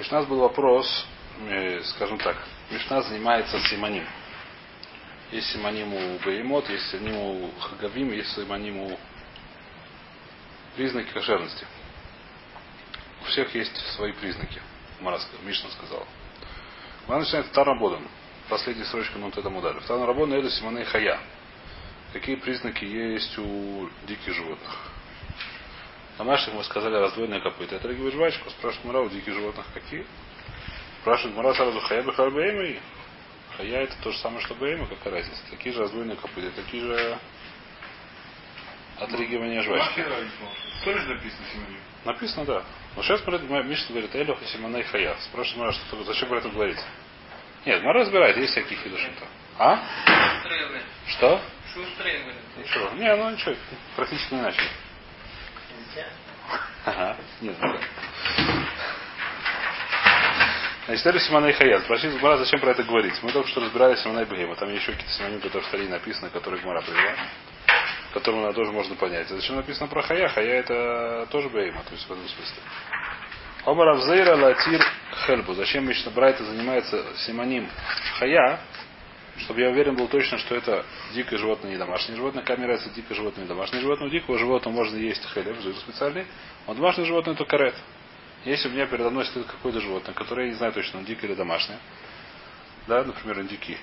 Значит, у нас был вопрос, э, скажем так, Мишна занимается симоним. Есть симоним у Беймот, есть симоним у Хагавим, есть симоним у признаки кошерности. У всех есть свои признаки. Мараска, Мишна сказала. Она начинает Тарабодан. Последняя строчка на вот этом ударе. Тарабодан это Симоней Хая. Какие признаки есть у диких животных? Домашних мы сказали раздвоенные копыта. Это рыгивая жвачку. Спрашивает Мара у диких животных какие? Спрашивает Мара сразу Хая Бехар Бейми. Хая это то же самое, что Бейма, какая разница? Такие же раздвоенные копыта, такие же отрыгивания жвачки. Тоже написано сегодня? Написано, да. Но сейчас Миша говорит, Элюх и Симоней Хая. Спрашивает Мара, что такое, зачем про это говорить? Нет, Мара разбирает, есть всякие хидуши-то. А? Что? Шустрые. Ничего. Не, ну ничего, практически не иначе. Ага. Ну да. Значит, это Симоней Хаят. Спросите Гмара, зачем про это говорить? Мы только что разбирали Симоней Бегема. Там еще какие-то симоним, которые в старе написаны, которые Гмара привела, которым она тоже можно понять. А зачем написано про Хая? Хая это тоже Бегема, то есть в этом смысле. Омар Авзейра Латир Хельбу. Зачем Мишна Брайта занимается симоним Хая? Чтобы я уверен был точно, что это дикое животное, не домашнее животное. Камера это дикое животное, не домашнее животное. У дикого животного можно есть хелев, жир специальный. А домашнее животное это карет. Если у меня передо мной стоит какое-то животное, которое я не знаю точно, дикое или домашнее. Да, например, индюки.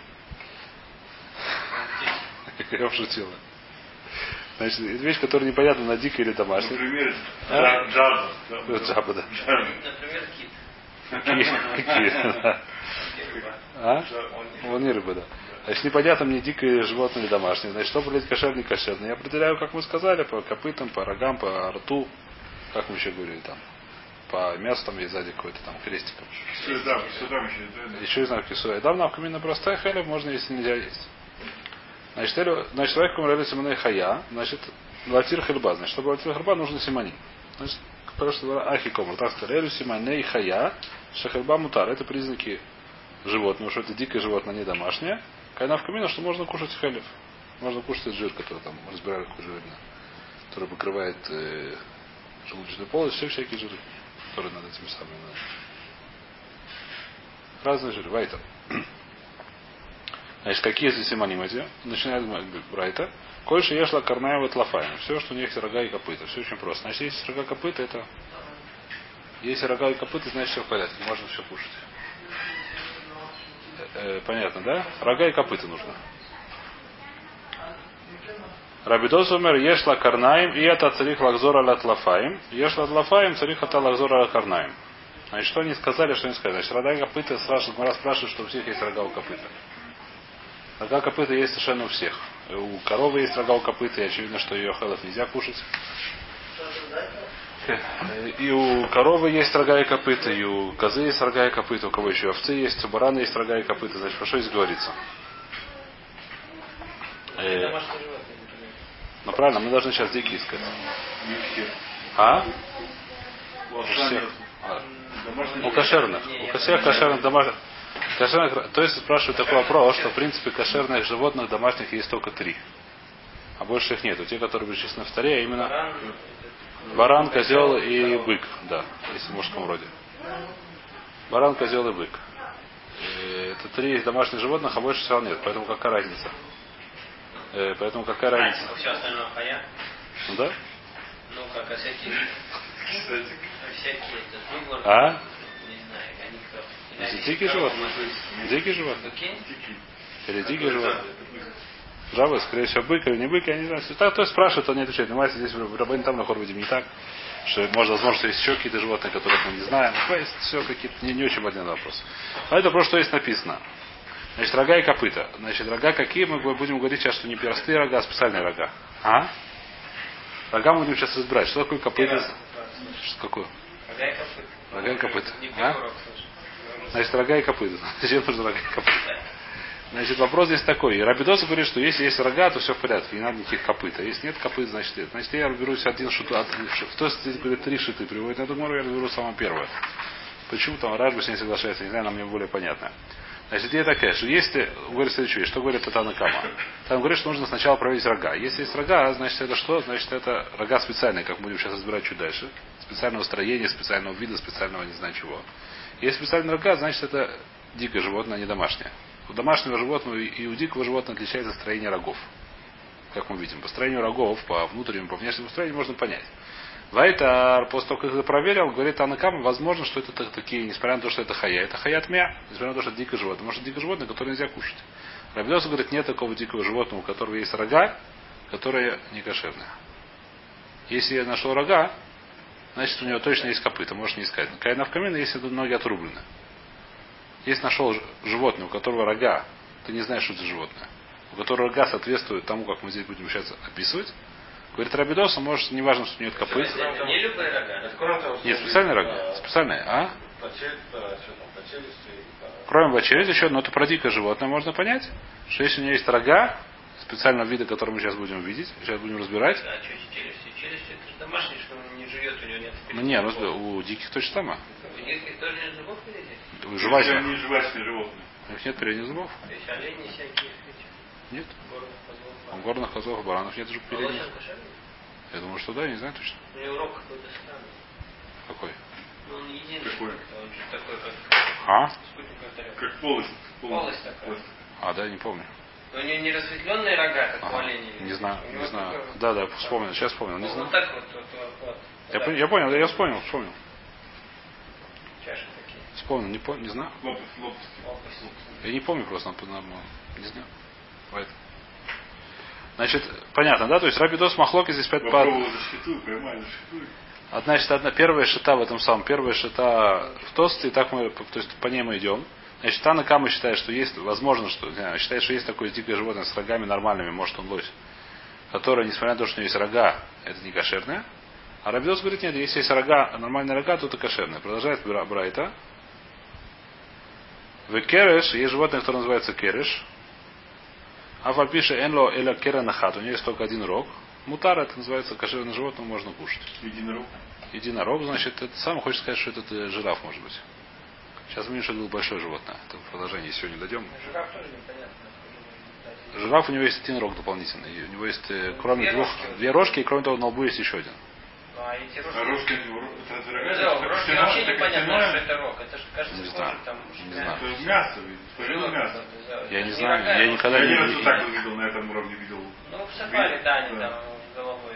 Я пошутила. Значит, вещь, которая непонятна, на дикая или домашняя. Например, А? джаба. Джаба, да. Например, кит. Какие? Да. А? Вон и рыба, да. Значит, непонятно мне дикое животное или домашнее. Значит, что определять кошерный кошерный? Я определяю, как мы сказали, по копытам, по рогам, по рту. Как мы еще говорили там? По мясу там есть сзади какой-то там крестиком. Сюда, сюда еще. да, Еще из навки суя. Да, навка именно простая хелев можно, если нельзя есть. Значит, элю- значит, человек, кому симоней хая, значит, латир хельба. Значит, чтобы латир хельба, нужно симони. Значит, потому что ахи комар. Так сказали, элю симоней хая, шахельба мутар. Это признаки животного, что это дикое животное, не домашнее. Кайна в камина, что можно кушать хелев. Можно кушать этот жир, который там разбирали, именно, который покрывает э, желудочную полость, все всякие жиры, которые над этими самыми. надо. Разные жиры. Вайтер. Значит, какие здесь симоним эти? Начинает Брайта. Кольше ешла карнаева тлафаем. Все, что у них есть рога и копыта. Все очень просто. Значит, если рога и копыта, это... Если рога и копыта, значит все в порядке. Можно все кушать. Э, э, понятно, да? Рога и копыта нужно. Рабидос умер ешла карнаем, и это царих лакзора ла тлафаем. Ешла тлафаем, царих ата лакзора ла карнаем. Значит, что они сказали, что они сказали? Значит, рога и копыта, спрашивают, Мара спрашивает, что у всех есть рога у копыта. Рога копыта есть совершенно у всех. У коровы есть рога у копыта, и очевидно, что ее хелов нельзя кушать. И у коровы есть рога и копыта, и у козы есть рога и копыта, у кого еще овцы есть, у барана есть рога и копыта. Значит, про что здесь говорится? Э, Домашние животные, например. ну правильно, мы должны сейчас дикие искать. А? У У всех. А, У кошерных. У всех кошерных домашних. Кошерных, то есть спрашивают такой вопрос, что в принципе кошерных животных домашних есть только три. А больше их нет. Те, которые перечислены в таре, а именно Баран, козел и бык. Да, если в мужском роде. Баран, козел и бык. Э, Это три домашних животных, а больше всего нет. Поэтому какая разница? Э, Поэтому какая разница? все остальное хая. Ну да? Ну, как, а всякие, а всякие, этот выговор, А? не знаю, они кто. Это дикие животные? Дикие животные? Или дикие животные? Жаба, скорее всего, бык или не бык, я не знаю. Так, то есть спрашивает, он не отвечает. Но здесь в Рабане там на хор видим не так. Что может, возможно, что есть еще какие-то животные, которых мы не знаем. Ну, есть все какие-то не, не очень один вопрос. А это просто что есть написано. Значит, рога и копыта. Значит, рога какие? Мы будем говорить сейчас, что не простые рога, а специальные рога. А? Рога мы будем сейчас разбирать. Что такое копыта? Что такое? Рога и копыта. Рога и копыта. А? Значит, рога и копыта. Зачем нужны рога и копыта? Значит, вопрос здесь такой. И Рабидос говорит, что если есть рога, то все в порядке, не надо никаких копыт. А если нет копыт, значит нет. Значит, я разберусь один шут. От, кто здесь говорит три шиты приводит, я думаю, я разберу самое первое. Почему там Рашба с ней соглашается, не знаю, нам мне более понятно. Значит, идея такая, что если, говорит следующую вещь, что говорит Татана Кама? Там говорит, что нужно сначала проверить рога. Если есть рога, значит это что? Значит это рога специальные, как мы будем сейчас разбирать чуть дальше. Специального строения, специального вида, специального не знаю чего. Если специальные рога, значит это дикое животное, а не домашнее. У домашнего животного и у дикого животного отличается строение рогов. Как мы видим. По строению рогов, по внутреннему, по внешнему строению можно понять. Вайтар, после того, как это проверил, говорит Анакама, возможно, что это так- такие, несмотря на то, что это хая, это хаят мя, несмотря на то, что это дикое животное. Может, дикое животное, которое нельзя кушать. Рабидос говорит, нет такого дикого животного, у которого есть рога, которые не кошерные. Если я нашел рога, значит у него точно есть копыта, можешь не искать. Кайна в камин, если ноги отрублены. Если нашел животное, у которого рога, ты не знаешь, что это животное, у которого рога соответствуют тому, как мы здесь будем сейчас описывать, говорит Рабидоса, может, не важно, что у него нет копыт. Не любые рога. Нет, специальные рога. Специальные, а? По- Кроме бочерез еще, но это про дикое животное можно понять, что если у него есть рога, специального вида, который мы сейчас будем видеть, сейчас будем разбирать, А что челюсти? Челюсти это же домашний, что он не живет, у него нет. ну не, ну, у диких то же самое. У них их тоже нет зубов или У жвачных. Они жвачные животные. У них нет передних зубов? То есть олени всякие, Нет. горных У козлов. горных козлов и баранов нет же передних. Волосин кошерный? Я думаю, что да, я не знаю точно. У него рог какой-то странный. Какой? Ну, он единый. Какой? Он же такой, как А? Как полость. Полость такая. А, да, не помню. Но у него не разветвленные рога, как у Ага. оленей. Не знаю, У не знаю. такой- Да, да, вспомнил, сейчас вспомнил, не Ну, знаю. Вот так вот, вот, вот, вот. Я, я понял, да, я вспомнил, вспомнил. Вспомнил, не, пом- не знаю. Я не помню просто, не знаю. Поэтому. Значит, понятно, да? То есть Рабидос Махлоки здесь пять по... Попробовал защиту, поймали защиту. А, Значит, одна, первая шита в этом самом, первая шита в Тосте, и так мы, то есть по ней мы идем. Значит, Тана Кама считает, что есть, возможно, что, не знаю, считает, что есть такое дикое животное с рогами нормальными, может он лось, которое, несмотря на то, что у него есть рога, это не кошерное. А Рабидос говорит, нет, если есть рога, нормальные рога, то это кошерное. Продолжает Бра- Брайта. В кереш, есть животное, которое называется кереш. А фальпише энло эля кера нахат. У нее есть только один рог. Мутар, это называется кошерное животное, можно кушать. Единорог. Единорог, значит, это сам хочет сказать, что это э, жираф, может быть. Сейчас мы видим, что это было большое животное. Это продолжение сегодня дойдем. Жираф тоже непонятно. Жираф у него есть один рог дополнительный. У него есть, э, кроме Две двух, рожки. две рожки, и кроме того, на лбу есть еще один. Ну, а эти рожки... Рожки, это это Ну рожки вообще непонятно, что это рог. Это же, кажется, Не знаю. там... Не знаю. Это мясо, Жилок, мясо. Я не не знаю, я никогда Я не ни разу видел. так вот видел, на этом уровне видел. Ну, в сафари, да, они там головой.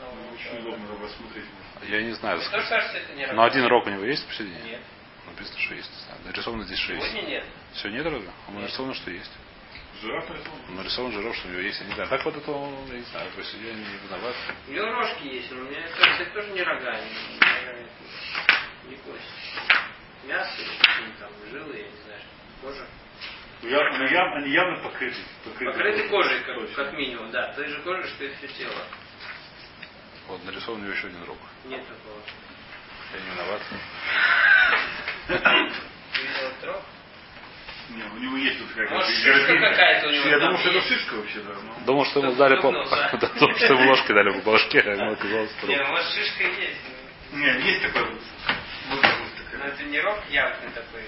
Ну, Ну, Очень удобно было смотреть. Я не знаю. Не Но один рог у него есть посередине? Нет. Написано, что есть. не. Нарисовано здесь, что Сегодня есть. нет. Все, нет разве? А нарисовано, что есть. Жираф нарисован. Нарисован жиров, что у него есть, я не знаю. Так вот это, он, я не знаю, то есть я не виноват. У него рожки есть, но мне кажется, это тоже не рога, не, не, кость. Мясо или какие-нибудь там жилы, я не знаю, кожа. Ну, я- ну, я- Они явно покрыты. Покрыты кожей, как, Точно. как минимум, да. Той же кожей, что и все тело. Вот нарисован у него еще один рог. Нет такого. Я не виноват. Видел этот рог? Не, у него есть тут какая-то... Может, шишка какая-то у него Я думал, что это шишка вообще, да. ну. Думал, что ему дали по... Думал, что ему ложкой дали по башке, а ему оказалось Не, рог. может шишка есть. Не, есть такой вот. Но это не рог явный такой.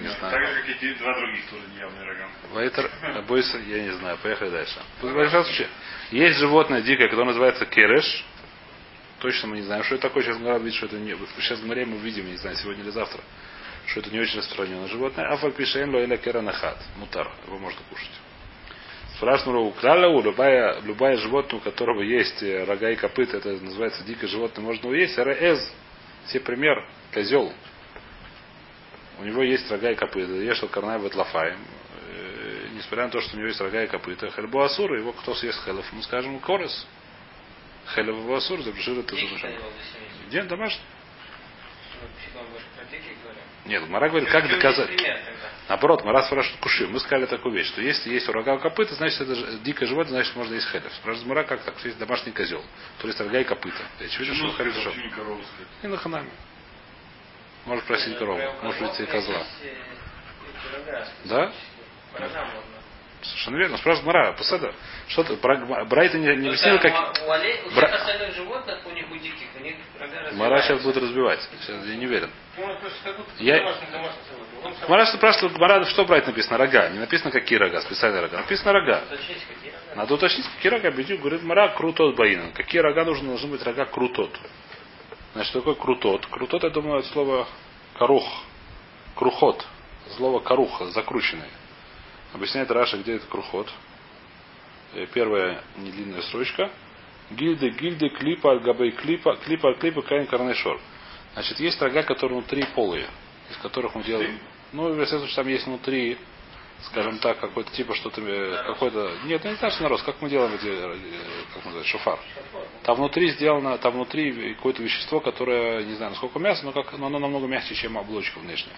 Не Так знаю. же, как и те два других тоже неявные рога. Вайтер, бойся, я не знаю. Поехали дальше. В большом случае, Есть животное дикое, которое называется кереш. Точно мы не знаем, что это такое. Сейчас Гмара видит, что это не... Сейчас в море мы видим, не знаю, сегодня или завтра, что это не очень распространенное животное. Афаль пишен ло или керанахат. Мутар. Его можно кушать. Спрашиваю, у кралау, любая, любое животное, у которого есть э, рога и копыта, это называется дикое животное, можно его есть. Эз. Все пример. Козел. У него есть рога и копыта. Ешал карнай лафаем. Э, Несмотря на то, что у него есть рога и копыта. Хельбу асура, его кто съест хелев, мы скажем корос. Хелев асур, запиши это Дикий запиши. козел до 70. Где домашний? Нет, Мара говорит, как доказать? Наоборот, Мара спрашивает куши. Мы сказали такую вещь, что если есть у рога копыта, значит это дикое животное, значит можно есть хелев. Спрашивает Мара, как так? Что есть домашний козел, то есть рога и копыта. Я очевидно, что Ну, хелев что? сказать? И на ханаме. Может просить корову, Про может быть и козла. э, Да? Совершенно верно. Спрашивает Мара, посада. Что ты, Бра- Брайта не, не Ну, объяснил, так, как... у, у олень- у всех остальных животных, у них, у диких, у них рога Мара сейчас будет разбивать. Сейчас я не уверен. Ну, Я- Мара спрашивает, Мара, что брать написано? Рога. Не написано, какие рога, специальные рога. Написано рога. Надо уточнить, какие рога. Бедю говорит, Мара крутот баинан. Какие рога нужны? Должны быть рога крутот. Значит, что такое крутот? Крутот, я думаю, от слова корух. крухот. Слово каруха, закрученный. Объясняет Раша, где это крухот. Э, Первая недлинная строчка. Гильды, гильды, клипа, альгабей, клипа, клипа, аль клипа, каин, карнешор. Значит, есть рога, которые внутри полые, из которых мы делаем. Ну, в случае, там есть внутри, скажем так, какой-то типа что-то, э, какой-то. Нет, ну не знаю, что нарост, как мы делаем эти, э, как называется, шофар. Там внутри сделано, там внутри какое-то вещество, которое, не знаю, насколько мясо, но, как, но оно намного мягче, чем оболочка внешняя.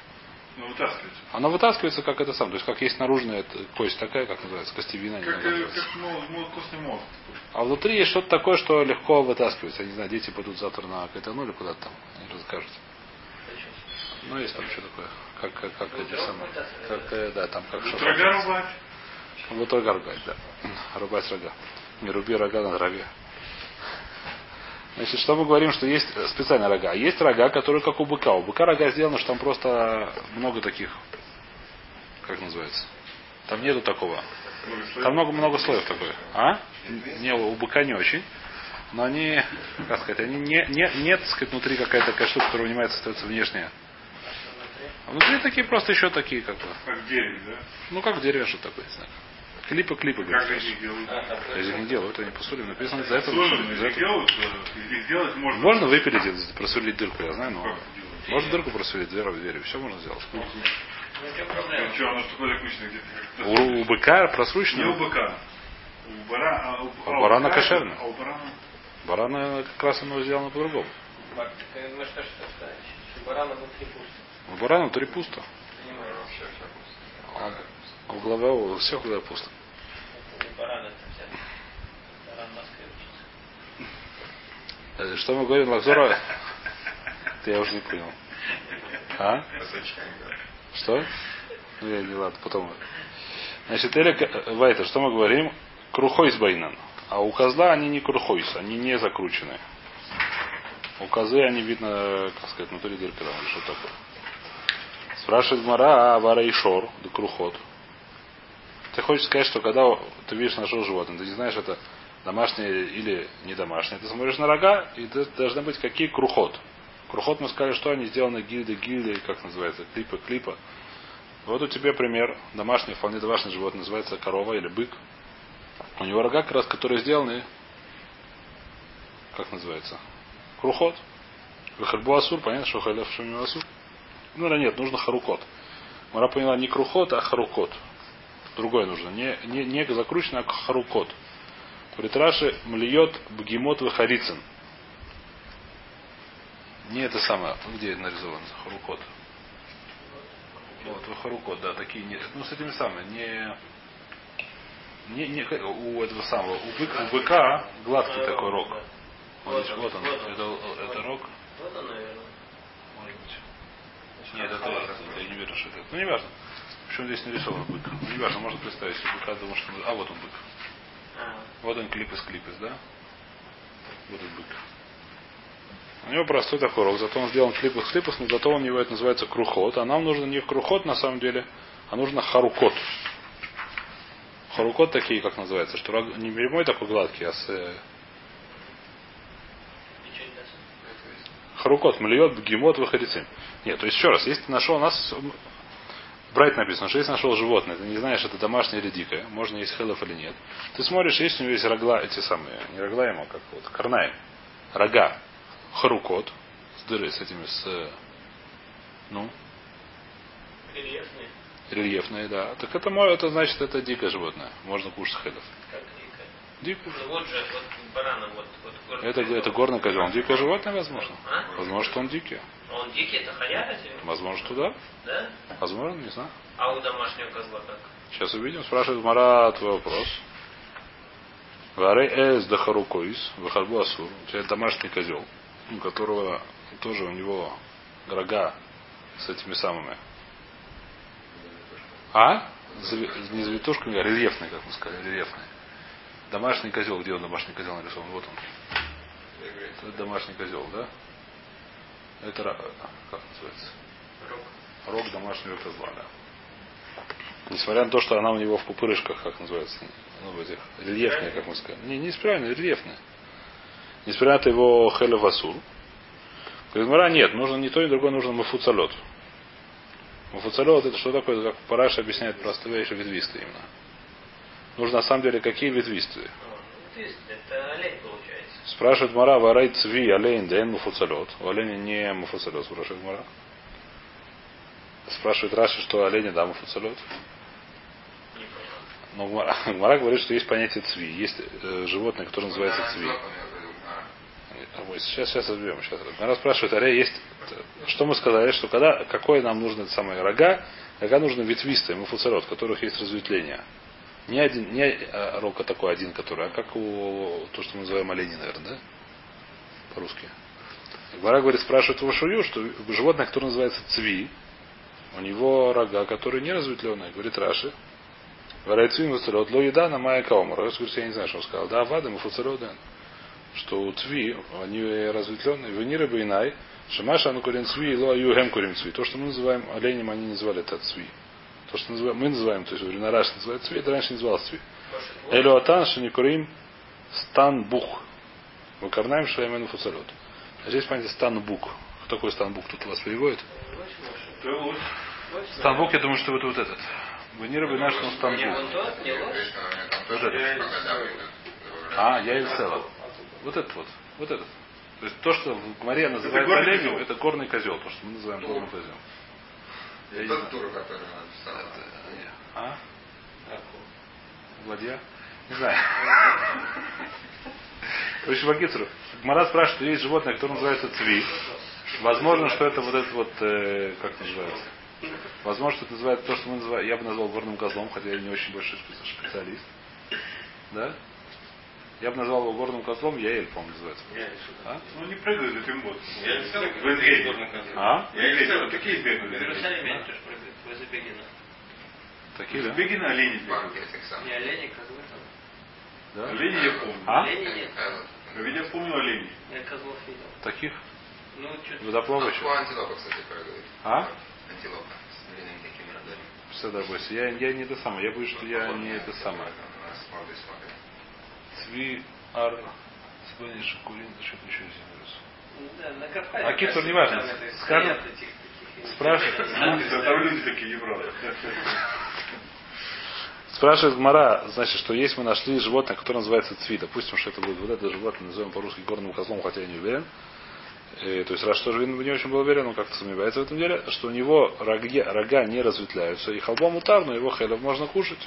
Ну, вытаскивается. Оно вытаскивается как это сам. То есть как есть наружная кость такая, как называется, костевина. не Как, знаю, э, как мозг, мозг, костный мозг. А внутри есть что-то такое, что легко вытаскивается. Я не знаю, дети пойдут завтра на кайтану или куда-то там. Они расскажут. Ну, есть там что такое. Как, как, как эти самые. Как, э, да, там как что Рога рубать. Вот рога рубать, да. Рубать рога. Не руби рога на траве. Значит, что мы говорим, что есть специальные рога. А есть рога, которые как у быка. У быка рога сделано, что там просто много таких, как называется. Там нету такого. Там много-много слоев такой. А? Не, у быка не очень. Но они, как сказать, они не, не, нет, так сказать, внутри какая-то такая штука, которая вынимается, остается внешняя. А внутри такие просто еще такие, как бы. Как в дереве, да? Ну, как в дереве что такое, не знаю. Клипы, клипы, Как говорят. из них делают? Из них не делают, они посулим. Написано за это. Сложно за из это. делать можно. Можно выпилить, это, просверлить дырку, я знаю, но... Как? Можно дырку просверлить, дверь в двери, все можно сделать. Ну? Ну. У, у быка Не у просрочено. быка. У бара, а у, А у барана кошерно. А у барана Барана как раз оно сделано по-другому. Мы что барана внутри пусто. У барана внутри пусто. А главы все главы пусто. Это не баран, это вся. Баран в Москве учится. Э, Что мы говорим, Лакзора? Это я уже не понял. А? Что? Ну, я не ладно, потом. Значит, Элик Вайтер, что мы говорим? Крухойс Байнан. А у козла они не крухойс, они не закручены. У козы они видно, как сказать, внутри дырка что такое. Спрашивает Мара, а вара и шор, да крухот. Ты хочешь сказать, что когда ты видишь нашел животное, ты не знаешь, это домашнее или не домашнее. Ты смотришь на рога, и ты должны быть какие крухот. Крухот мы сказали, что они сделаны гильды, гильды, как называется, клипа, клипа. Вот у тебя пример. Домашнее, вполне домашнее животное, называется корова или бык. У него рога, как раз, которые сделаны, как называется, крухот. Выхальбу асур, понятно, что халев, него асур. Ну, да нет, нужно харукот. Мара поняла не крухот, а харукот. Другое нужно. Не, не, не закручено, а харукот. Говорит Раши, млиет бгемот вахарицин. Не это самое. Где это нарисовано? Харукот. Вот, вахарукот, да, такие нет. Ну, с этими самыми. Не, не, не у этого самого. У, бык, у быка гладкий А, такой рог. Вот, Вот он. Это, это рог. Вот он, наверное. Может быть. Нет, это я, я не верю, что это. Ну, не важно. Почему здесь нарисован бык? Ну, не важно, можно представить себе быка, думаю, что... А, вот он бык. А, Вот он клипес клипес, да? Вот он бык. У него простой такой рог, зато он сделан клипес клипес, но зато у него это называется крухот. А нам нужно не крухот на самом деле, а нужно харукот. Харукот такие, как называется, что рог не прямой такой гладкий, а с э. Харукот, мльет, бгемот, выходицим. Нет, то есть еще раз, если ты нашел у нас Брайт написано, что если нашел животное, ты не знаешь, это домашнее или дикое, можно есть хелов или нет. Ты смотришь, есть у него есть рогла, эти самые, не рогла ему, а как вот, карнаем, рога, харукот, с дырой, с этими, с, ну, Рельефный, рельефные, да. Так это, это значит, это дикое животное. Можно кушать хелов. как. Дикое. Ну вот же, вот барана, вот, вот горный Это, козел. это горный козел. Он дикое животное, возможно? А? Возможно, что он дикий. А Он дикий, это хаят эти? Возможно, что да. Да? Возможно, не знаю. А у домашнего козла как? Сейчас увидим. Спрашивает Мара твой вопрос. Варе эс дахарукоис, выхарбу асур. У тебя домашний козел, у которого тоже у него рога с этими самыми. А? Не завитушками, а рельефный, как мы сказали, рельефный. Домашний козел. Где он домашний козел нарисован? Вот он. Это домашний козел, да? Это ра- как называется? Рог. Рог домашнего козла, да. Несмотря на то, что она у него в пупырышках, как называется, ну, в этих, рельефная, как мы сказали. Не, не спиральная, рельефная. Несмотря на это его хелевасур. Говорит, нет, нужно не то, ни другое, нужно мафуцалет. Муфуцалет это что такое? Как Параша объясняет простую вещь, ветвистые именно. Нужно на самом деле какие ветвистые? Ну, ветвистый, это олень получается. Спрашивает Мара, варай цви, олень, да муфуцалет. У оленя не муфуцалет, спрашивает Мара. Спрашивает Раши, что олени, да, муфуцалет. Но Гмара, Гмара говорит, что есть понятие цви. Есть э, животное, которое называется цви. Сейчас, сейчас разберем. Сейчас. Гмара спрашивает, аля есть... Что мы сказали, что когда, какое нам нужно это самое рога, рога нужны ветвистые, муфуцалет, у которых есть разветвление. Не один, не а такой один, который, а как у то, что мы называем олени, наверное, да? По-русски. Гмара говорит, спрашивает его шую, что животное, которое называется цви, у него рога, которые не разветвленные. Говорит Раши. Варайцвин вуцелот ло еда на майя каомар. Раши говорит, я не знаю, что он сказал. Да, вадам фуцелоден. Что у цви, они разветвленные. Венира бейнай. Шамаша ану курин цви, ло аю гем курим цви. То, что мы называем оленем, они называли это цви. То, что называем, мы называем, то есть на Раши называют цви, это раньше не называлось цви. Элю атан шаникурим стан бух. Выкарнаем шаймену фуцелот. А здесь понятие стан бук. Кто такой стан бук тут у вас переводит? Станбук, я думаю, что это вот этот. Венера бы наш, Не Станбук. не. Вот этот. А, я и целый. Вот этот вот. Вот этот. То есть то, что в Гмаре называют горный оленем, это горный козел, то, что мы называем горным козелом. Я не знаю. Тот тур, который написал. А? Ладья? Не знаю. В общем, Агицеру. Гмара спрашивает, что есть животное, которое называется цви. Возможно, что это вот этот вот, э, как называется? Возможно, что это называется то, что мы называем, я бы назвал горным козлом, хотя я не очень большой спе- специалист. Да? Я бы назвал его горным козлом, я Эль, по-моему, называется. А? Ну не прыгают этим вот. Я не знаю, В Израиле. А? Я не знаю, такие В бегают. Иерусалиме они тоже прыгают, возле Бегина. Такие, да? Беги на олени бегают. Не олени, козлы там. да? Олени я помню. А? Олени нет. А ведь я помню оленей. Я козлов видел. Таких? Ну, что-то... Водоплавающих? У антилопа, кстати, прыгает. А? Антилопа. С длинными такими рогами. Все, да, бойся. Я, я не это самое. Я боюсь, что я не это самое. У нас молодой смотрит. Цви, ар, Сбани, Шакурин, еще вырос. Ну, Да, на Кавказе. А Кипр там это Скажем, Спрашивает. Да, там люди такие не брали. Спрашивает Гмара, значит, что есть мы нашли животное, которое называется цви. Допустим, что это будет вот это животное, назовем по-русски горным козлом, хотя я не уверен. Э, то есть, раз тоже не очень был уверен, он как-то сомневается в этом деле, что у него роги- рога не разветвляются, и холбом утар, но его хелев можно кушать.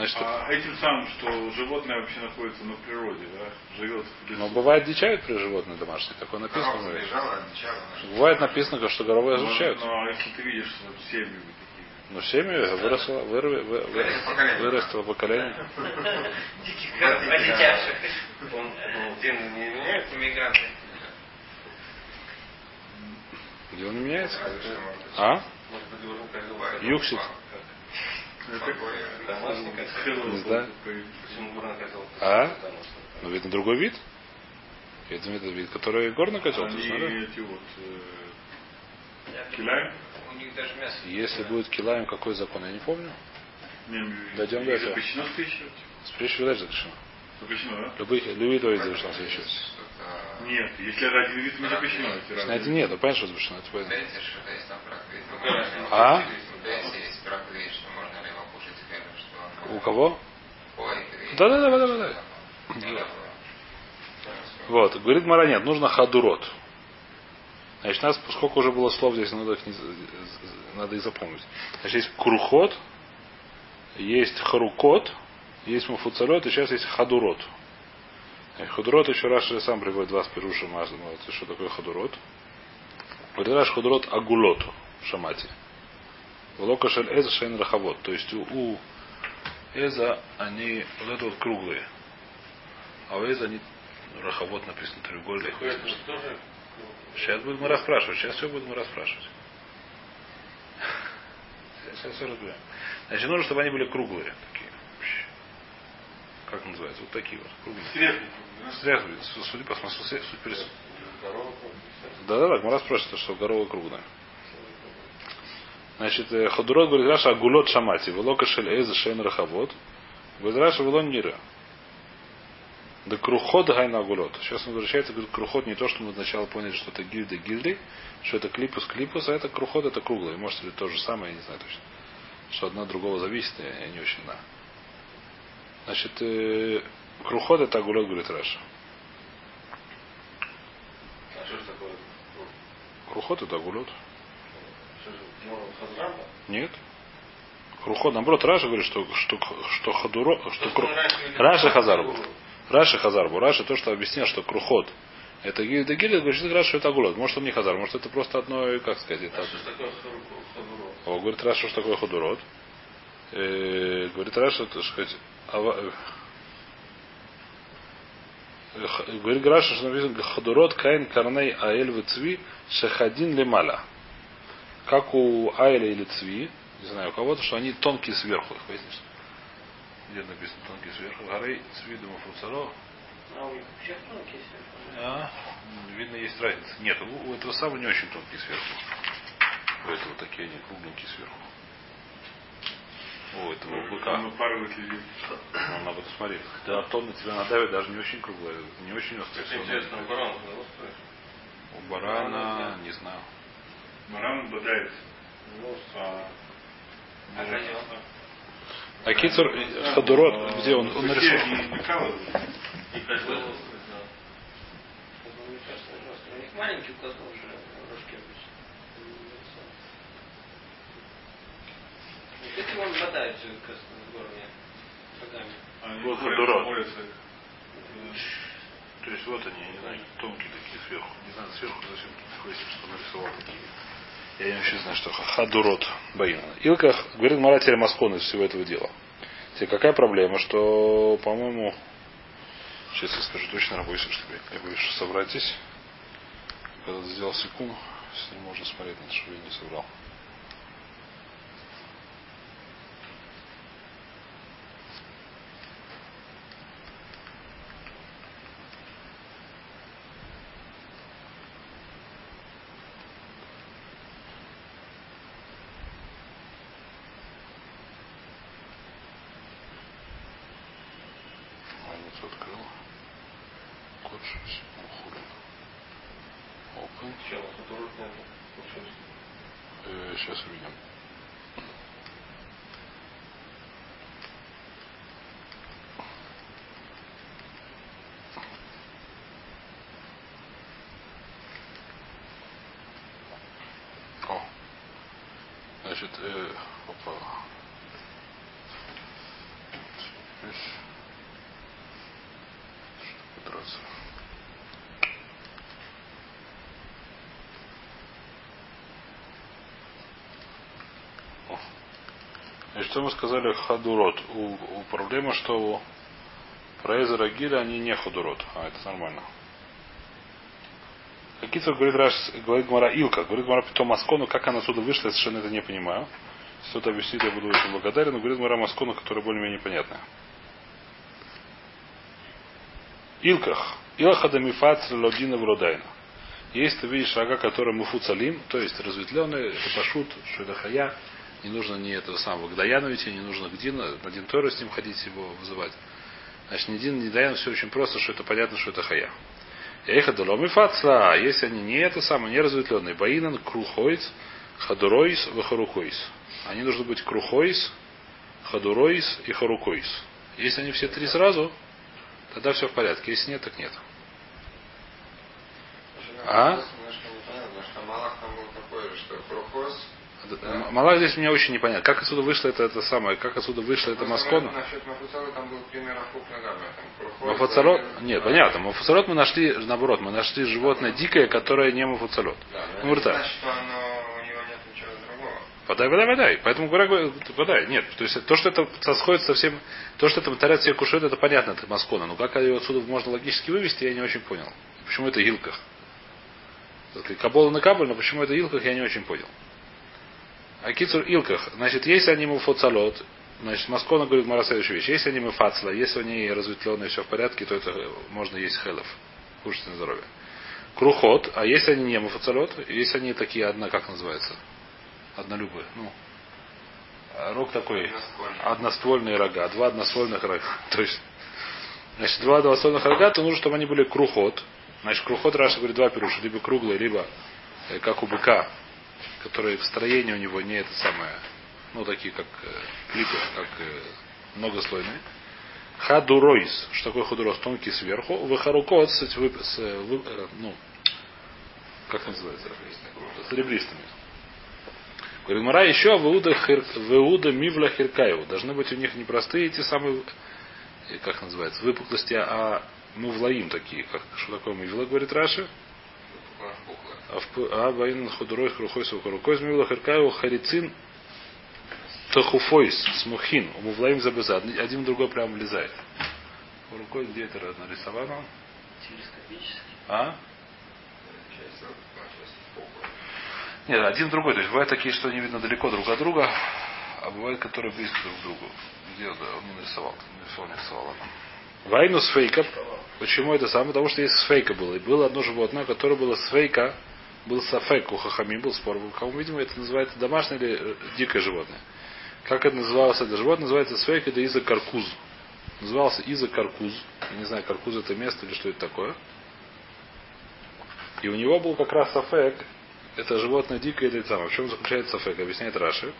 Значит, А этим самым, что животное вообще находится на природе, да, живет в лесу. но бывает дичают при животные домашние, такое написано. Корова забежала, отвечала. Бывает написано, что горовые Ну, изучают. Ну, а если ты видишь, что семьи такие. Но семью выросло, вырви- вы- вы- выросло поколение. Диких коров, одичавших. Он, ну, ген не меняется? Иммигранты. Где он меняется? А? Может горный козел? А? Ну, видно, другой вид. Это вид, вид, который горный котел, Они эти вот э, Я киляем. У них даже мясо. Если будет килаем, какой закон, я не помню. Дойдем их дальше. Запрещено скрещивать. Спрячь дальше запрещено. Запрещено, да? Любые, любые виды запрещено скрещивать. Нет, если это один вид, не запрещено. это нет, ну понятно, что запрещено. Это понятно. Знаете? А? Знаете, есть проклятие, что можно ли его кушать хлебом, У кого? Ой, Да-да-да, да-да-да. Вот, говорит Мара, нет, нужно хадурот. Значит, нас, поскольку уже было слов здесь, надо их, не надо их запомнить. Значит, есть крухот, есть харукот, есть муфуцалет, и сейчас есть хадурот. Хадурот еще раз сам приводит два спируша маза. Что такое хадурот? Говорит, раз хадурот агулот в шамате. Влокашель эз шейн рахавод. То есть у эза они вот это вот круглые. А у эза они рахавод написано тоже Сейчас будем расспрашивать. Сейчас все будем расспрашивать. Сейчас все разберем. Значит, нужно, чтобы они были круглые. Такие. Как называется? Вот такие вот. Круглые. Стряхивай. Суди, посмотри. суди, суди, перес- корова. Да-да-да, Гмара спрашивает, что горова круглая. Значит, э, Ходурот говорит, Раша агулот шамати, велока шель эйз шейн рахавод. Говорит, Раша велон нира. Да крухот гайна гулот. Сейчас он возвращается, говорит, крухот не то, что мы сначала поняли, что это гильды гильды, что это клипус клипус, а это крухот это круглый. Может ли то же самое, я не знаю точно. Что одно от другого зависит, я, не очень знаю. Значит, э, крухот это агулот, говорит Раша. А что же такое? Крухот это агулот. Что же, ну, Хазраба? Нет. Крухот, наоборот, Раша говорит, что, что, что Хадуро, что кру... Раша. Хазарбу. Раша Хазарбу. Раша то, что объяснял, что Крухот это гильда, говорит, что Раша что это агулот. Может он не Хазар, может это просто одно, как сказать, это что? О, говорит Раша, что такое худурот. Э, говорит Раша, так сказать, ава- э, говорит Раша, что написано худурот каин карней аэль в цви шахадин лемаля. Как у аэля или цви, не знаю, у кого-то, что они тонкие сверху. Их пояснишь? Где написано тонкие сверху? Горей цви фуцаро. А у них вообще тонкие сверху. А, видно, есть разница. Нет, у, у этого самого не очень тонкие сверху. У этого такие они кругленькие сверху. У этого быка. Он людей. Ну, надо посмотреть. Да, тон на тебя надавит, даже не очень круглая, не очень. Это интересно, у барана да, устроить? У барана, не знаю. Маран бодает. Ну, А, А конек? А Кицур, Хадурот, где он, он Такие нарисовал? маленькие козлы уже рожки обычно. Вот эти вон бодают все в горле. Шагами. Они Вот молятся. То есть вот они, я не знаю, тонкие такие сверху. Не знаю, сверху зачем хватит, что нарисовал такие. Я не очень знаю, что хадурот Баина. Илка говорит Маратия Маскон из всего этого дела. Теперь какая проблема, что, по-моему, сейчас я скажу точно, я боюсь, что я, боюсь, что соврать здесь. Когда сделал секунду, если можно смотреть на чтобы я не соврал. Страницу открыл. Код 6. Хули. Open. Чем? Хазурот, наверное, получилось. Э, сейчас увидим. О. Значит, э, опа. Здесь. Что подраться? О. Значит, что мы сказали хадурот? У, у проблема, что у Проэзера Гиля они не хадурот. А, это нормально. Какие-то говорит, Раш, говорит Гмара Илка, говорит Гмара Питом Маскону, как она отсюда вышла, я совершенно это не понимаю. Если кто-то объяснит, я буду очень благодарен, но говорит Гмара Маскону, которая более-менее понятная. Илках. Илхада мифац лодина вродайна. Есть, ты видишь, рога, которые муфуцалим, то есть разветвленные, это пашут, что это хая, не нужно ни этого самого к Даяну идти, не нужно к Дину, на Дин с ним ходить, его вызывать. Значит, ни Дин, ни Даян, все очень просто, что это понятно, что это хая. Эха долом и фацла, если они не это самое, не разветвленные, баинан, крухойц, хадуройс, вахарукойс. Они нужно быть крухойс, хадуройс и харукойс. Если они все три сразу, тогда все в порядке. Если нет, так нет. А? Немножко непонятно, что Малах там был такой же, что Крухос. М- Малах здесь мне очень непонятно. Как отсюда вышло это, это самое, как отсюда вышло это Маскона? Мафуцалот? Нет, понятно. Мафуцалот мы нашли, наоборот, мы нашли животное дикое, которое не мафуцалот. Да, Ну, это вот не так. значит, что оно, у него нет ничего другого. Подай, подай, подай. Поэтому говоря, говорю, подай. Нет. То есть то, что это сосходит совсем, то, что это тарят себе кушает, это понятно, это Маскона. Но как ее отсюда можно логически вывести, я не очень понял. Почему это Илках? Кабола на кабель, но почему это Илках, я не очень понял. А Кицур Илках, значит, если они муфоцалот, значит, Маскона говорит Мара следующую вещь. Если они муфацла, если они разветвленные, все в порядке, то это можно есть хелов. Кушать на здоровье. Крухот, а если они не муфоцалот, если они такие одна, как называется? Однолюбые. Ну, а рог такой, Одноствольный. одноствольные рога, два одноствольных рога. То есть, Значит, два новословных рога, то нужно, чтобы они были крухот. Значит, крухот Раша говорит два пируша. Либо круглые, либо э, как у быка, которые в строении у него не это самое, ну, такие как э, клипы, как э, многослойные. Хадуройс. Что такое хадуройс? Тонкий сверху. Выхарукот с, с, э, ну, как называется? С ребристыми. Говорит, Мара еще Веуда, хир, Веуда Мивла Хиркаеву. Должны быть у них не простые эти самые, как называется, выпуклости, а мувлаим такие. Как, что такое мивла, говорит Раши? А в а воин худурой хрухой сухорукой мивла Хиркаеву харицин тахуфойс смухин. У мувлаим забеза. Один в другой прям влезает. Рукой где это нарисовано? А? Нет, один в другой. То есть бывают такие, что они видно далеко друг от друга, а бывают, которые близко друг к другу. Где он, он не нарисовал? Нарисовал, не рисовал она. Вайну с фейка. Почему это самое? Потому что есть с фейка было. И было одно животное, которое было с фейка, был сафейк у хахами, был спор. Кому, видимо, это называется домашнее или э, дикое животное. Как это называлось? Это животное называется сфейк, это иза каркуз. Назывался иза каркуз. Я не знаю, каркуз это место или что это такое. И у него был как раз сафек, это животное дикое или самое. В чем заключается сафек? Объясняет Раши.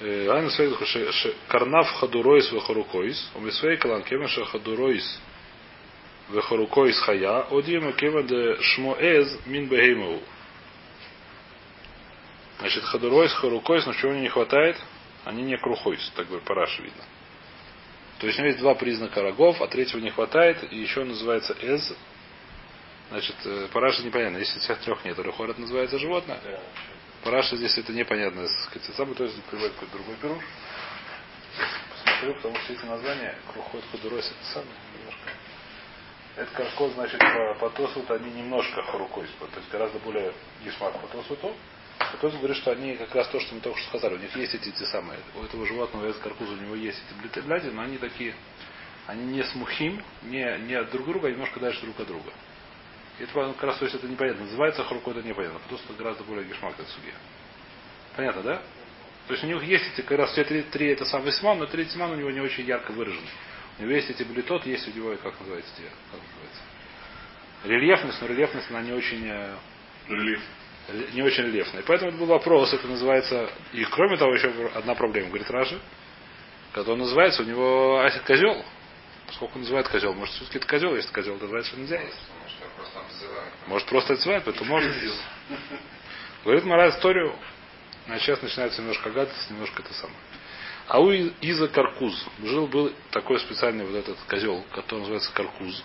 Э, ше- ше- Карнав хадуройс вехарукойс, умисвей калан кемеша хадуройс вехарукойс хая, одима кема де шмоэз мин бехеймову. Значит, хадуройс, харукойс, но чего не хватает? Они не крухойс, так по Раши видно. То есть у него есть два признака рогов, а третьего не хватает, и еще он называется эз, Значит, э, параша непонятно. Если всех трех нет, рухор это называется животное. Параша здесь это непонятно. сказать. Самый то есть приводит какой-то другой пируш. Посмотрю, потому что эти названия крухот худуройс это самое немножко. Это каркот, значит, по, по тосут они немножко харукойс, то есть гораздо более гишмак по тосуту. А тот говорит, что они как раз то, что мы только что сказали, у них есть эти, те самые, у этого животного из каркуза у него есть эти бляди, но они такие, они не смухим, не, не от друг друга, а немножко дальше друг от друга. И это как раз, то есть это непонятно. Называется хруко, это непонятно. Потому что это гораздо более гешмак от суге. Понятно, да? То есть у них есть эти, как раз все три, три это сам весьман, но третий симан у него не очень ярко выражен. У него есть эти блитот, есть у него, как называется, те, как называется? Рельефность, но рельефность она не очень э, Релиф. не очень рельефная. Поэтому это был вопрос, это называется. И кроме того, еще одна проблема, говорит Раши, когда он называется, у него асит козел. Сколько он называет козел? Может, все-таки это козел, если козел, называется, что нельзя есть. Может, просто отзывает, поэтому можно. Говорит Мара историю. А сейчас начинается немножко гадость, немножко это самое. А у Иза Каркуз жил был такой специальный вот этот козел, который называется Каркуз.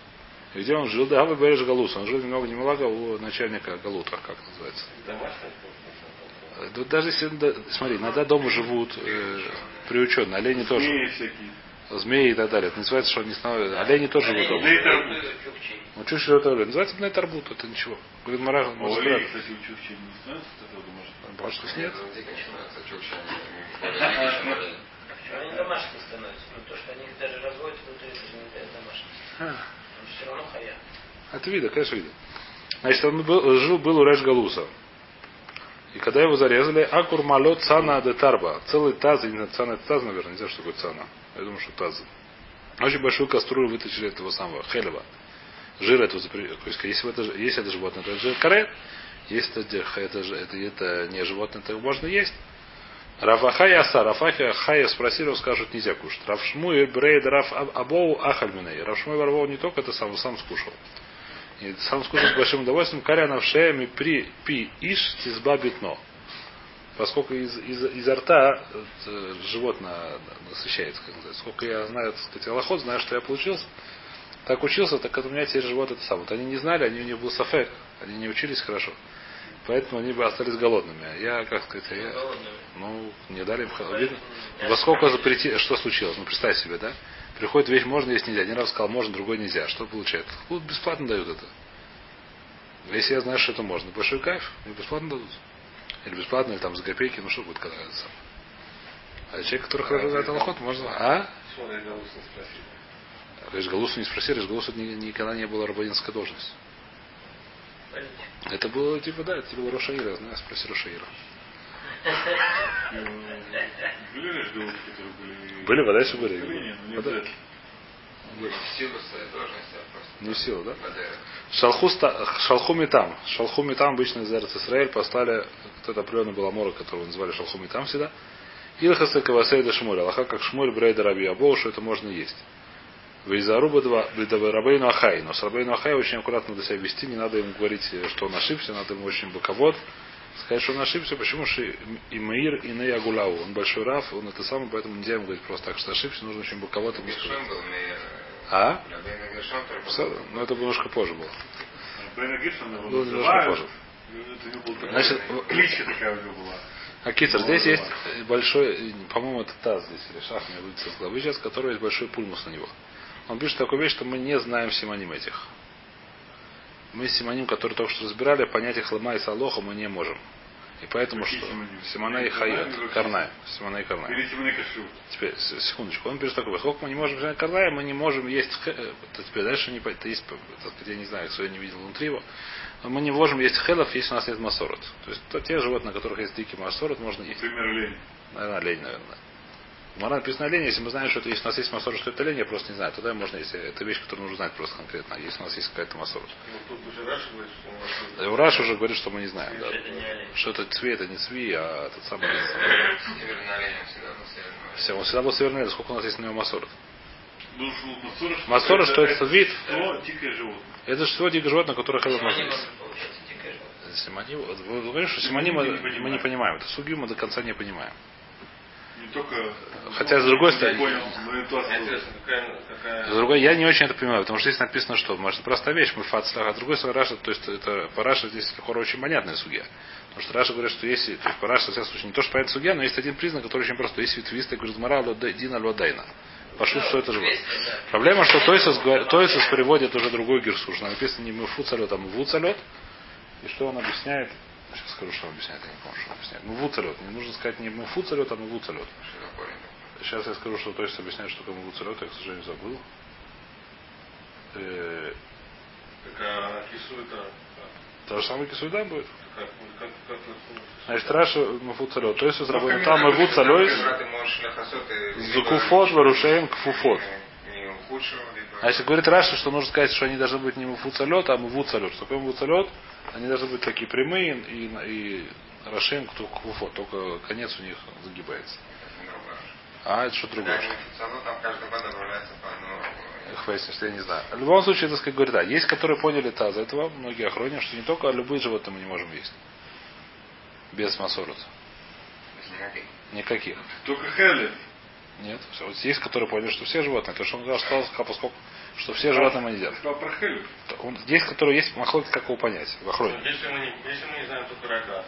И где он жил? Да, вы Береш Галус. Он жил немного немного у начальника Галута, как называется. Да даже если, да, смотри, иногда дома живут э, приученные, олени тоже, Змеи всякие. змеи и так далее. Это называется, что они становятся, олени тоже живут дома. Ну, что живет олень? Называется Бней Тарбут, это ничего. Говорит, Мара, А может, олень, правда. кстати, у Чукчи не становится домашнего? Может, нет? Дико становится? Ну, то, что они их даже разводят внутри, это же не дает Он все равно хая. Это видно, конечно, видно. Значит, он был, жил, был у Реш Галуса. И когда его зарезали, Акур Малот Цана де Тарба. Целый таз, не знаю, Цана это таз, наверное, не знаю, что такое Цана. Я думаю, что таз. Очень большую кастрюлю вытащили этого самого Хелева. Жир этого если это, если это животное, то это жир каре. Если это, это, это, это не животное, то его можно есть. Рафахая аса, Рафахия Хая спросили, он скажут, нельзя кушать. Рафшмуй Брейд Раф Аб- Абоу Ахальминей. Рафшмуй Варвоу не только это сам, сам скушал. И сам скушал с большим удовольствием. Каря навшеями при пи иш тизба битно. Поскольку из, из, изо рта э, животное насыщается, как называется. Сколько я знаю, так сказать, аллоход, знаю, что я получился. Так учился, так это у меня теперь живот это самое. Вот они не знали, они у них был сафек, они не учились хорошо. Поэтому они бы остались голодными. А я, как сказать, я, ну, не дали им видно. Во сколько запрети... Что случилось? Ну, представь себе, да? Приходит вещь, можно есть нельзя. Один раз сказал, можно, другой нельзя. Что получается? Вот бесплатно дают это. Если я знаю, что это можно, большой кайф, мне бесплатно дадут. Или бесплатно, или там за копейки, ну что будет, когда это самое. А человек, который хорошо знает Аллахот, можно... А? Галус не спросил? Рейш Галусу не спросили, Рейш Галусу ни- никогда не была рабанинская должность. Это было, типа, да, это было Рошаира, знаю, спроси Рошаира. Были же голубки, которые были... Были, вода еще были. Не, ну не Вода. в силу а силу, да? Шалху, ста- шалху Митам. Шалху Митам обычно из Эрц Исраэль послали, вот это определенный был Амора, которого называли Шалху Митам всегда. Илхаса Кавасейда Шмуль. Аллаха как Шмуль Брейда Раби Абоу, что это можно есть. Вейзаруба два Рабейну Ахай. Но с Рабейну Ахай очень аккуратно надо себя вести, не надо ему говорить, что он ошибся, надо ему очень боковод. Сказать, что он ошибся, почему что и Маир, и Ней Агулау. Он большой раф, он это самый, поэтому нельзя ему говорить просто так, что ошибся, нужно очень боковод ему сказать. А? Ну это немножко позже было. Было немножко позже. Значит, кличка такая у него была. А Китер, здесь есть большой, по-моему, это таз здесь, или шах, мне выйдет из головы сейчас, который есть большой пульмус на него. Он пишет такую вещь, что мы не знаем симоним этих. Мы симоним, которые только что разбирали, понять их лома и салоха мы не можем. И поэтому Какие что? симоним? Симона и Хайот. или Карнай. Симона и. Или Кашу. Теперь, секундочку. Он пишет такое, сколько мы не можем взять Карная, мы не можем есть э, это теперь дальше не по- это есть, так сказать, я не знаю, я не видел внутри его. Но мы не можем есть хелов, если у нас нет масорот. То есть то, те животные, на которых есть дикий масорот, можно есть. Например, лень. Наверное, олень, наверное. Мара написано олень, если мы знаем, что это, если у нас есть масор, что это олень, я просто не знаю, тогда можно, если это вещь, которую нужно знать просто конкретно, если у нас есть какая-то масор. Ну, тут уже говорит, что у нас Да, Ураш уже говорит, что мы не знаем, да. Что это цви, это не цви, а этот самый олень. Северный олень всегда был северный. Все, он всегда был северный, сколько у нас есть на него масор? Ну, что Масора, что это вид? Что дикое животное. Это всего дикое животное, которое хелов можно есть. Симоним, вы говорите, что симоним Мы не понимаем. Это суги мы до конца не понимаем. Не только... Хотя, с другой стороны- понял, какая, какая... С другой, я не очень это понимаю, потому что здесь написано, что, может, простая вещь, мы фацлах, а другой стороны, Раша, то есть это по Раше здесь Лехора очень понятная судья. Потому что Раша говорит, что если, то есть по Раше, в всяком случае, не то, что понятная судья, но есть один признак, который очень простой. Есть ветвистый, говорит, Мара, Дина, Лодайна. Пошут, что это живот. Проблема, что Тойсус, говорит- Тойсус переводит уже другой герсу, что написано не мыфу салет, а мыву салет. И что он объясняет? Сейчас скажу, что он объясняет, я не помню, что он объясняет. Мыву салет. Не нужно сказать не мыфу салет, а такое? Сейчас я скажу, что Тойсус объясняет, что такое мыву салет, я, к сожалению, забыл. Э, Какая кису это... То же самое кисуйда будет. Как, Значит, Раша мыву салет. То есть там ты можешь ляхасот и- Зукуфот, варушеем, кфуфот. А если говорит Раша, что нужно сказать, что они должны быть не муфуцалет, а мувуцалет. Что такое мувуцалет? Они должны быть такие прямые и, и Рашем, кто кфуфот. Только конец у них загибается. А, это что другое. Хвейсин, что я не знаю. В любом случае, так сказать, говорит, да, есть, которые поняли таз этого, многие охронят, что не только любые животные мы не можем есть. Без масорот. Никаких. Никаких. Только Хелли. Нет. Все. Вот есть, которые поняли, что все животные. То, что он сказал, сказал, поскольку, что все животные мы едят. Он- Есть, которые есть махлок, как его понять, в охроне. Если мы, не, если мы не знаем только рога,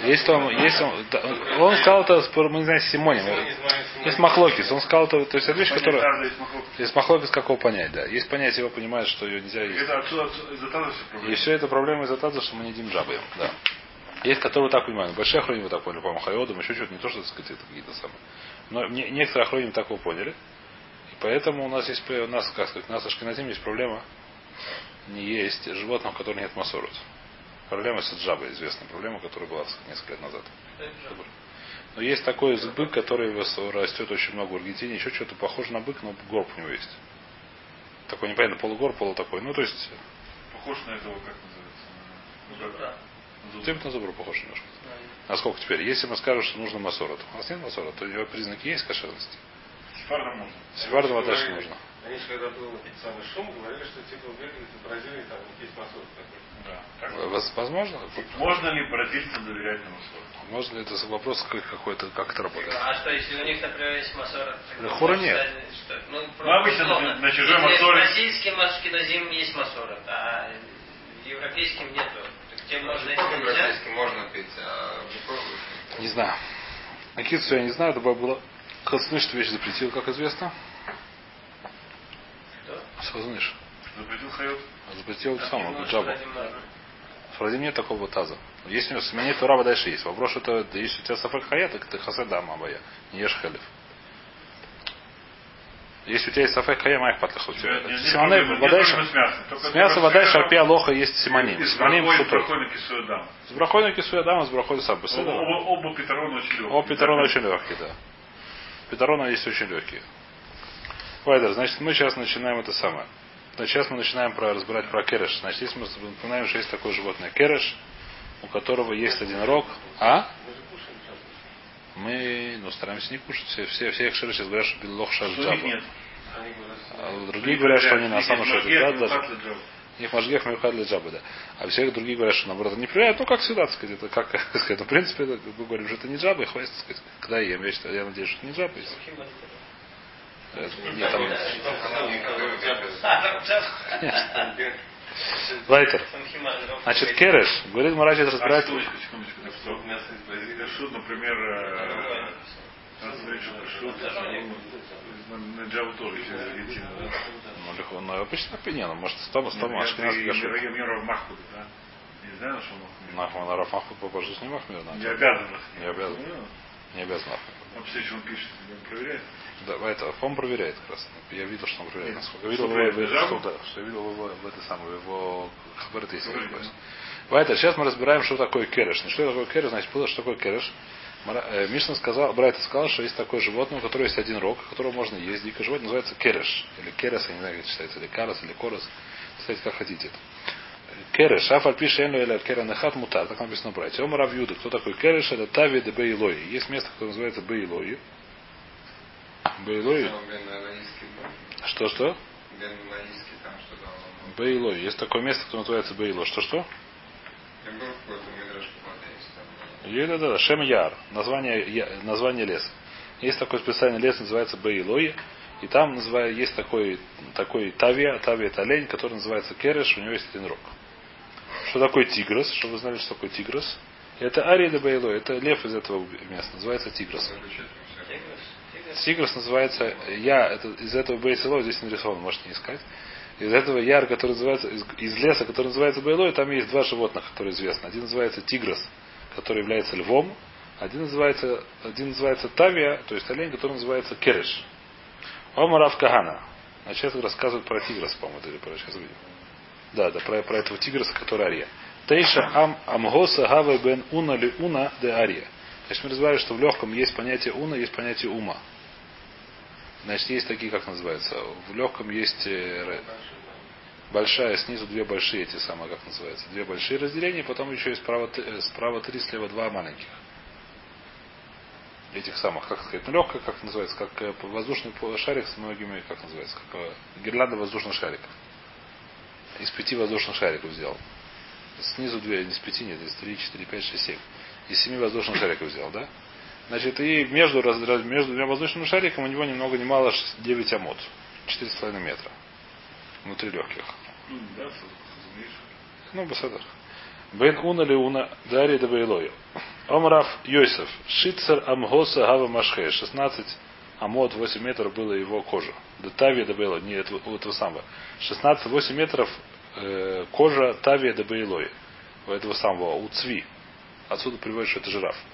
то. Есть он, есть он, да, он сказал это, мы не знаем, Симоним. Если Есть махлокис, он сказал это, то есть это вещь, которая... Таза есть махлок. Есть махлокис, как его понять, да. Есть понятие, его понимает, что ее нельзя есть. Это отсюда, из-за таза все И проблемы. все это проблема из-за того, что мы не едим жабы. Да. Есть, которые вот так понимают. Большие охранники вот так поняли, по-моему, Хайодом, еще что-то, не то, что, так сказать, это какие-то самые. Но не- некоторые охранники так его поняли. И поэтому у нас есть, у нас, как сказать, у нас Ашкеназим есть проблема не есть животных, у которых нет масорот. Проблема с джабой, известная проблема, которая была сказать, несколько лет назад. Но есть такой бык, который растет очень много в Аргентине, еще что-то похоже на бык, но горб у него есть. Такой непонятно, полугорб, полу такой. Ну, то есть, Похож на этого, как называется? Ну? Да. Тем на зубру похож немножко. А сколько теперь? Если мы скажем, что нужно масорот, у нас нет масорот, то его признаки есть кошерности. Сфарда можно. Сефардом отдать не нужно. Они же когда был самый шум, говорили, что типа в Бразилии там есть масот такой. Да. Так. Воз- Возможно? Можно ли бразильцам доверять на условия? Можно ли это вопрос как- какой-то, как это работает? А что, если у них, например, есть масора? Да хура нет. Что? Ну, Ну, обычно условно, на- на чужой если масоре- Российским ашкеназим есть масора, а европейским нету. Тем можно, нельзя. пить, а быков Не знаю. Акицу я не знаю, это было Хацныш эту вещь запретил, как известно. Кто? Хацныш. Запретил Хайот? Запретил самого можно. Фарадим нет такого таза. Если у него сменит Тураба дальше есть. Вопрос, что это, если у тебя сафек хая, так ты хасед дам абая. Не ешь хелев. Если у тебя есть сафек хая, майх патлах у тебя. Нет, нет Симоней, проблемы- нет вода проблемы с мяса только вода с шарпи алоха есть симоним. Симоним шутой. С брахой на кису Адама, с брахой сам. Оба, оба, оба петрона очень легкие. О, петрон очень легкий, да. Петрона есть очень легкие. Вайдер, значит, мы сейчас начинаем это самое. Значит, сейчас мы начинаем про, разбирать про кереш. Значит, здесь мы напоминаем, что есть такое животное кереш, у которого есть один рог. А? Мы ну, стараемся не кушать. Все, все, все их сейчас говорят, что биллох шаш Что у них нет? А другие говорят, что они на самом деле Нет, даже. нет, нет, них мажгех мюрхад для джабы, да. А все другие говорят, что наоборот не проверяют. Ну, как всегда, так сказать, это как, так сказать, ну, в принципе, это, мы говорим, что это не джаба, и хватит, так сказать, когда я ем, я, считаю, я надеюсь, что это не джаба. Если... Э, Нет, там Лайтер. Значит, кереш, говорит А что, из Бразилии. Шут, например, э, что ну, на- Джаву тоже? Ну, легко, ну, обычно не, ну, может, с Тома, ашкенадский Махмуд, да? Не знаю, что он Нахуй, на Рафаху по божеству не махмир, Не надо. обязан. Не обязан. Ну, Не обязан. А посмотрите, он пишет, он проверяет. Да, это, он проверяет как раз. Я видел, что он проверяет. Насколько. Я видел Что его, что, да, что я видел его в этой самой, в его хабарте, если не ошибаюсь. Вайтер, сейчас мы разбираем, что такое кереш. Ну, что такое кереш, значит, было, что такое кереш. Э, Мишна сказал, Брайт сказал, что есть такое животное, у которого есть один рог, которого можно есть. Дикое животное называется кереш. Или керес, я не знаю, как это читается, или карас, или корос. Кстати, как хотите. Кереш, афаль пишет или кера нехат мутар, так написано брать. Ом равьюда. Кто такой кереш? Это тави де бейлои. Есть место, которое называется бейлои. Там что-то. он- Бейлой. Есть такое место, которое называется Бейло. Там. Е- Да, да, да. Шем Яр. Название, я- название леса. Есть такой специальный лес, называется Бейлой. И там называю, есть такой, такой Тавия, Тавия это олень, который называется Кереш, у него есть один рог. Что такое тигрос? Чтобы вы знали, что такое тигрос? Это Ария де Бейлой, это лев из этого места, называется тигрос. Тигрос называется, я, это, из этого Бейсело здесь нарисован, можете не искать. Из этого яр, который называется, из, из леса, который называется Бейлой, там есть два животных, которые известны. Один называется тигрос, который является львом. Один называется, один называется Тавия, то есть олень, который называется Кереш. Омарав Кагана. Значит, это рассказывает про тигрос, по-моему, или про сейчас увидим. Да, да, про, про этого тигроса, который Ария. Тейша ам амгоса гаве бен уна ли уна де Ария. Значит, мы разбирали, что в легком есть понятие уна, есть понятие ума. Значит, есть такие, как называется. В легком есть э, большая, снизу две большие, эти самые, как называется. Две большие разделения, потом еще есть справа, э, справа три, слева два маленьких. Этих самых, как сказать, ну легкая, как называется, как э, воздушный шарик с многими, как называется, как гирлянда воздушных шариков. Из пяти воздушных шариков сделал. Снизу две, не с пяти, нет, из три, четыре, пять, шесть, семь. Из семи воздушных шариков сделал, да? Значит, и между, между двумя воздушными шариками у него ни много ни мало 9 амод. 4,5 метра. Внутри легких. Ну. Ну, басадах. Бен уна ли уна дари да бейлою. Омрав Йосеф. Шицер амгоса гава машхе. 16 амод 8 метров было его кожа. Да тавия да бейлой. Не, это, у этого самого. 16, 8 метров э, кожа тавия да бейлой. У этого самого, у цви. Отсюда приводит, что это жираф. Не.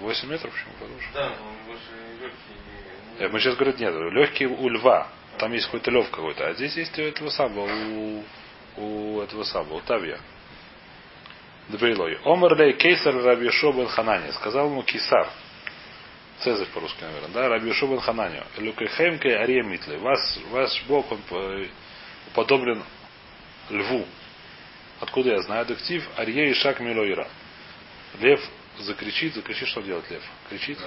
8 метров, почему? Что- Да, но больше легкий. не- Э, Мы сейчас говорим, нет, легкие у льва. Там есть какой-то лев какой-то. А здесь есть у этого самого, у, у этого самого, у Тавия. Дбейлой. Омерлей кейсар Рабишо бен Ханани. Сказал ему Кисар. Цезарь по-русски, наверное, да? Рабишо бен Хананию. Люкехемке Ария Митлы. Вас, ваш Бог, он э, уподоблен льву. Откуда я знаю? Дектив Арье и Шак Милоира. Лев закричит, закричит, что делать лев? Кричит?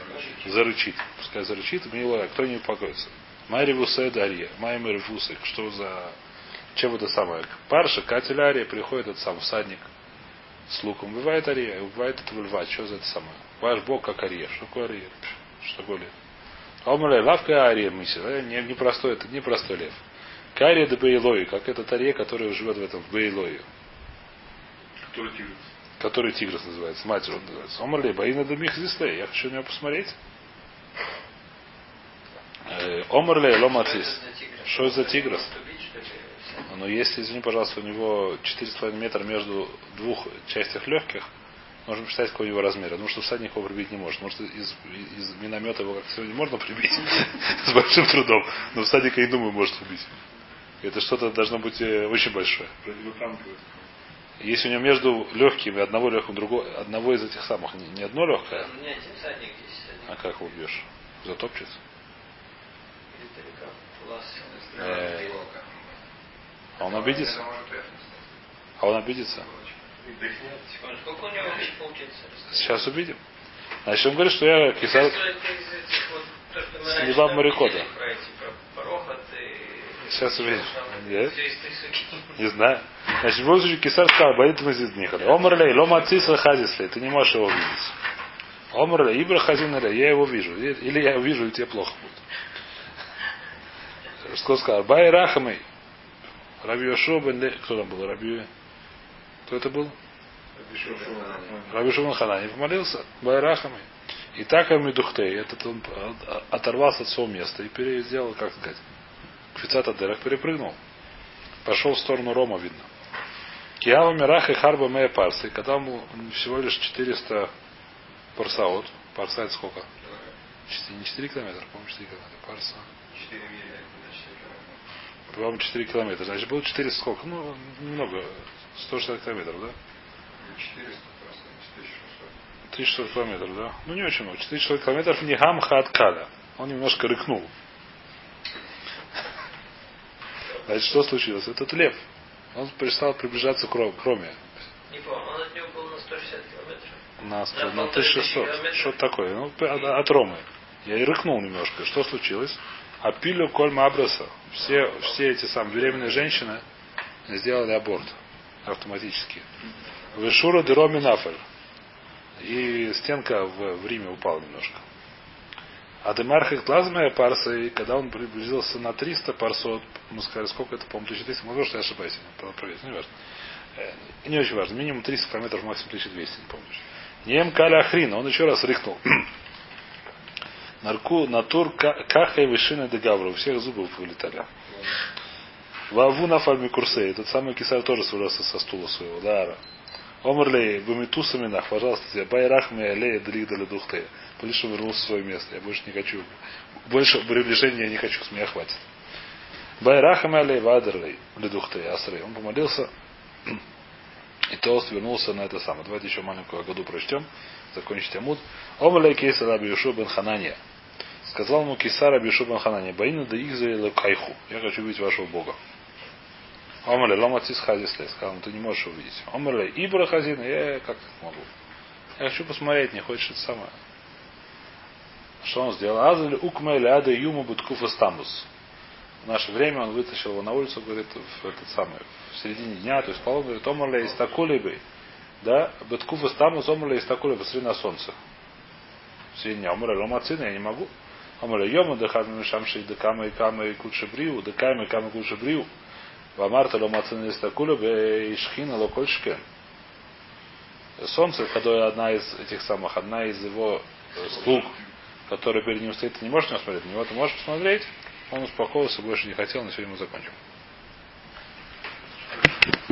Зарычит. Пускай зарычит, милая, кто не упокоится. Майри Вусед Арье, Маймер Вусек, что за... Чем это самое? Парша, Катель Ария, приходит этот сам всадник с луком. Бывает Ария, бывает этого льва. Что за это самое? Ваш бог как Ария. Что такое Ария? Что такое лев? Омале, лавка Ария. Да? Не, не простой, это не простой лев. Кария де Бейлои, как этот Ария, который живет в этом, в Бейлое. Который тигр. Который Тигрос называется, матер он называется. Омарле, Баина де Михзисте, я хочу на него посмотреть. Э, Омарле, Ломатис. Что за тигрос? Но если, извини, пожалуйста, у него 4,5 метра между двух частях легких, нужно посчитать, какой у него размер. Потому что всадник его прибить не может. Может, из, из миномета его как сегодня можно прибить с большим трудом. Но всадника, я думаю, может убить. Это что-то должно быть э, очень большое. Если у него между легкими одного легкого, другого, одного из этих самых, не, не одно легкое, а как его бьешь? Затопчет? Э. А он обидится? А он обидится? Сейчас увидим. Значит, он говорит, что я кисар... Что это из этих вот, то, что мы С раньше Лебаб там Морякота. Про эти, про. Сейчас увидим. Нет? Не знаю. Значит, в любом случае, кисар сказал, боит мазид нихали. Омрлей, лома циса хазисли. Ты не можешь его видеть. Омрлей, ибра хазинали, я его вижу. Или я его вижу, и тебе плохо будет. Что сказал? Бай рахамой. Раби Йошуа бен. Кто там был? Раби... Кто это был? Раби Шуман Ханани помолился. Бай рахамой. И так Амидухтей, этот он оторвался от своего места и сделал, как сказать, Кфицат Адерах перепрыгнул. Пошел в сторону Рома, видно. Киава Мирах и Харба Мея Парсы, когда ему всего лишь 400 парсаот. Парса это сколько? Не 4 километра, по-моему, 4 километра. Парса. 4 мили, это 4 километра. По-моему, 4 километра. Значит, было 400 сколько? Ну, немного. 160 километров, да? Ну, 400 просто, 1600. 1600 километров, да? Ну, не очень много. 400 километров не гам хат каля. Он немножко рыкнул. Значит, что случилось? Этот лев. Он перестал приближаться к Ро- к Роме. Не помню, он от него был на 160 километров. На, сто- На на полторы тысячи 1600. километров. Что такое? Ну, от, Ромы. Я и рыкнул немножко. Что случилось? А пилю кольма абраса. Все, все эти самые беременные женщины сделали аборт автоматически. Вышура де Роми нафаль. И стенка в, в Риме упала немножко. А Демархах плазмая парса, и когда он приблизился на 300 парсот, мы сказали, сколько это, по-моему, 1300, может, что я ошибаюсь, надо проверить, не важно. Э, Не очень важно, минимум 300 километров, максимум 1200, не помню. Нем каля ахрина, он еще раз рыкнул. Нарку, натур, ка- каха и вышина де гавра, у всех зубы вылетали. Ваву на фальме курсе, этот самый кисар тоже свалился со стула своего, да. Омрлей, бумитусами нах, пожалуйста, тебя, байрахми алея дрих дали духты. Полиша вернулся в свое место, я больше не хочу. Больше приближения я не хочу, с меня хватит. Байрахами алей вадерлей, ледухты, асрей. Он помолился, и Тост вернулся на это самое. Давайте еще маленькую году прочтем, закончить Амуд. Омрлей кейса раби Юшу бен Ханания. Сказал ему Кисара Бишу бен Ханания, Баина да их кайху. Я хочу видеть вашего Бога. Омрле, лома цис хазисле. Сказал, ты не можешь увидеть. Омрле, ибра хазина, я как могу. Я хочу посмотреть, не хочешь это самое. Что он сделал? Азали укмели ада юму буткуфа стамбус. В наше время он вытащил его на улицу, говорит, в этот самый, в середине дня, то есть полон, говорит, омрле из такулибы. Да, буткуфа стамбус, омрле из такулибы, посмотри на солнце. В середине дня. Омрле, лома цина, я не могу. Омрле, йома, дыхами мишамши, декама и кама и куча бриу, декама и кама куча бриу. Вамарта ломацина из такуля и шхина локольшкен. Солнце, которое одна из этих самых, одна из его э, слуг, которая перед ним стоит, ты не можешь на него смотреть, на него ты можешь посмотреть, он успокоился, больше не хотел, на сегодня мы закончим.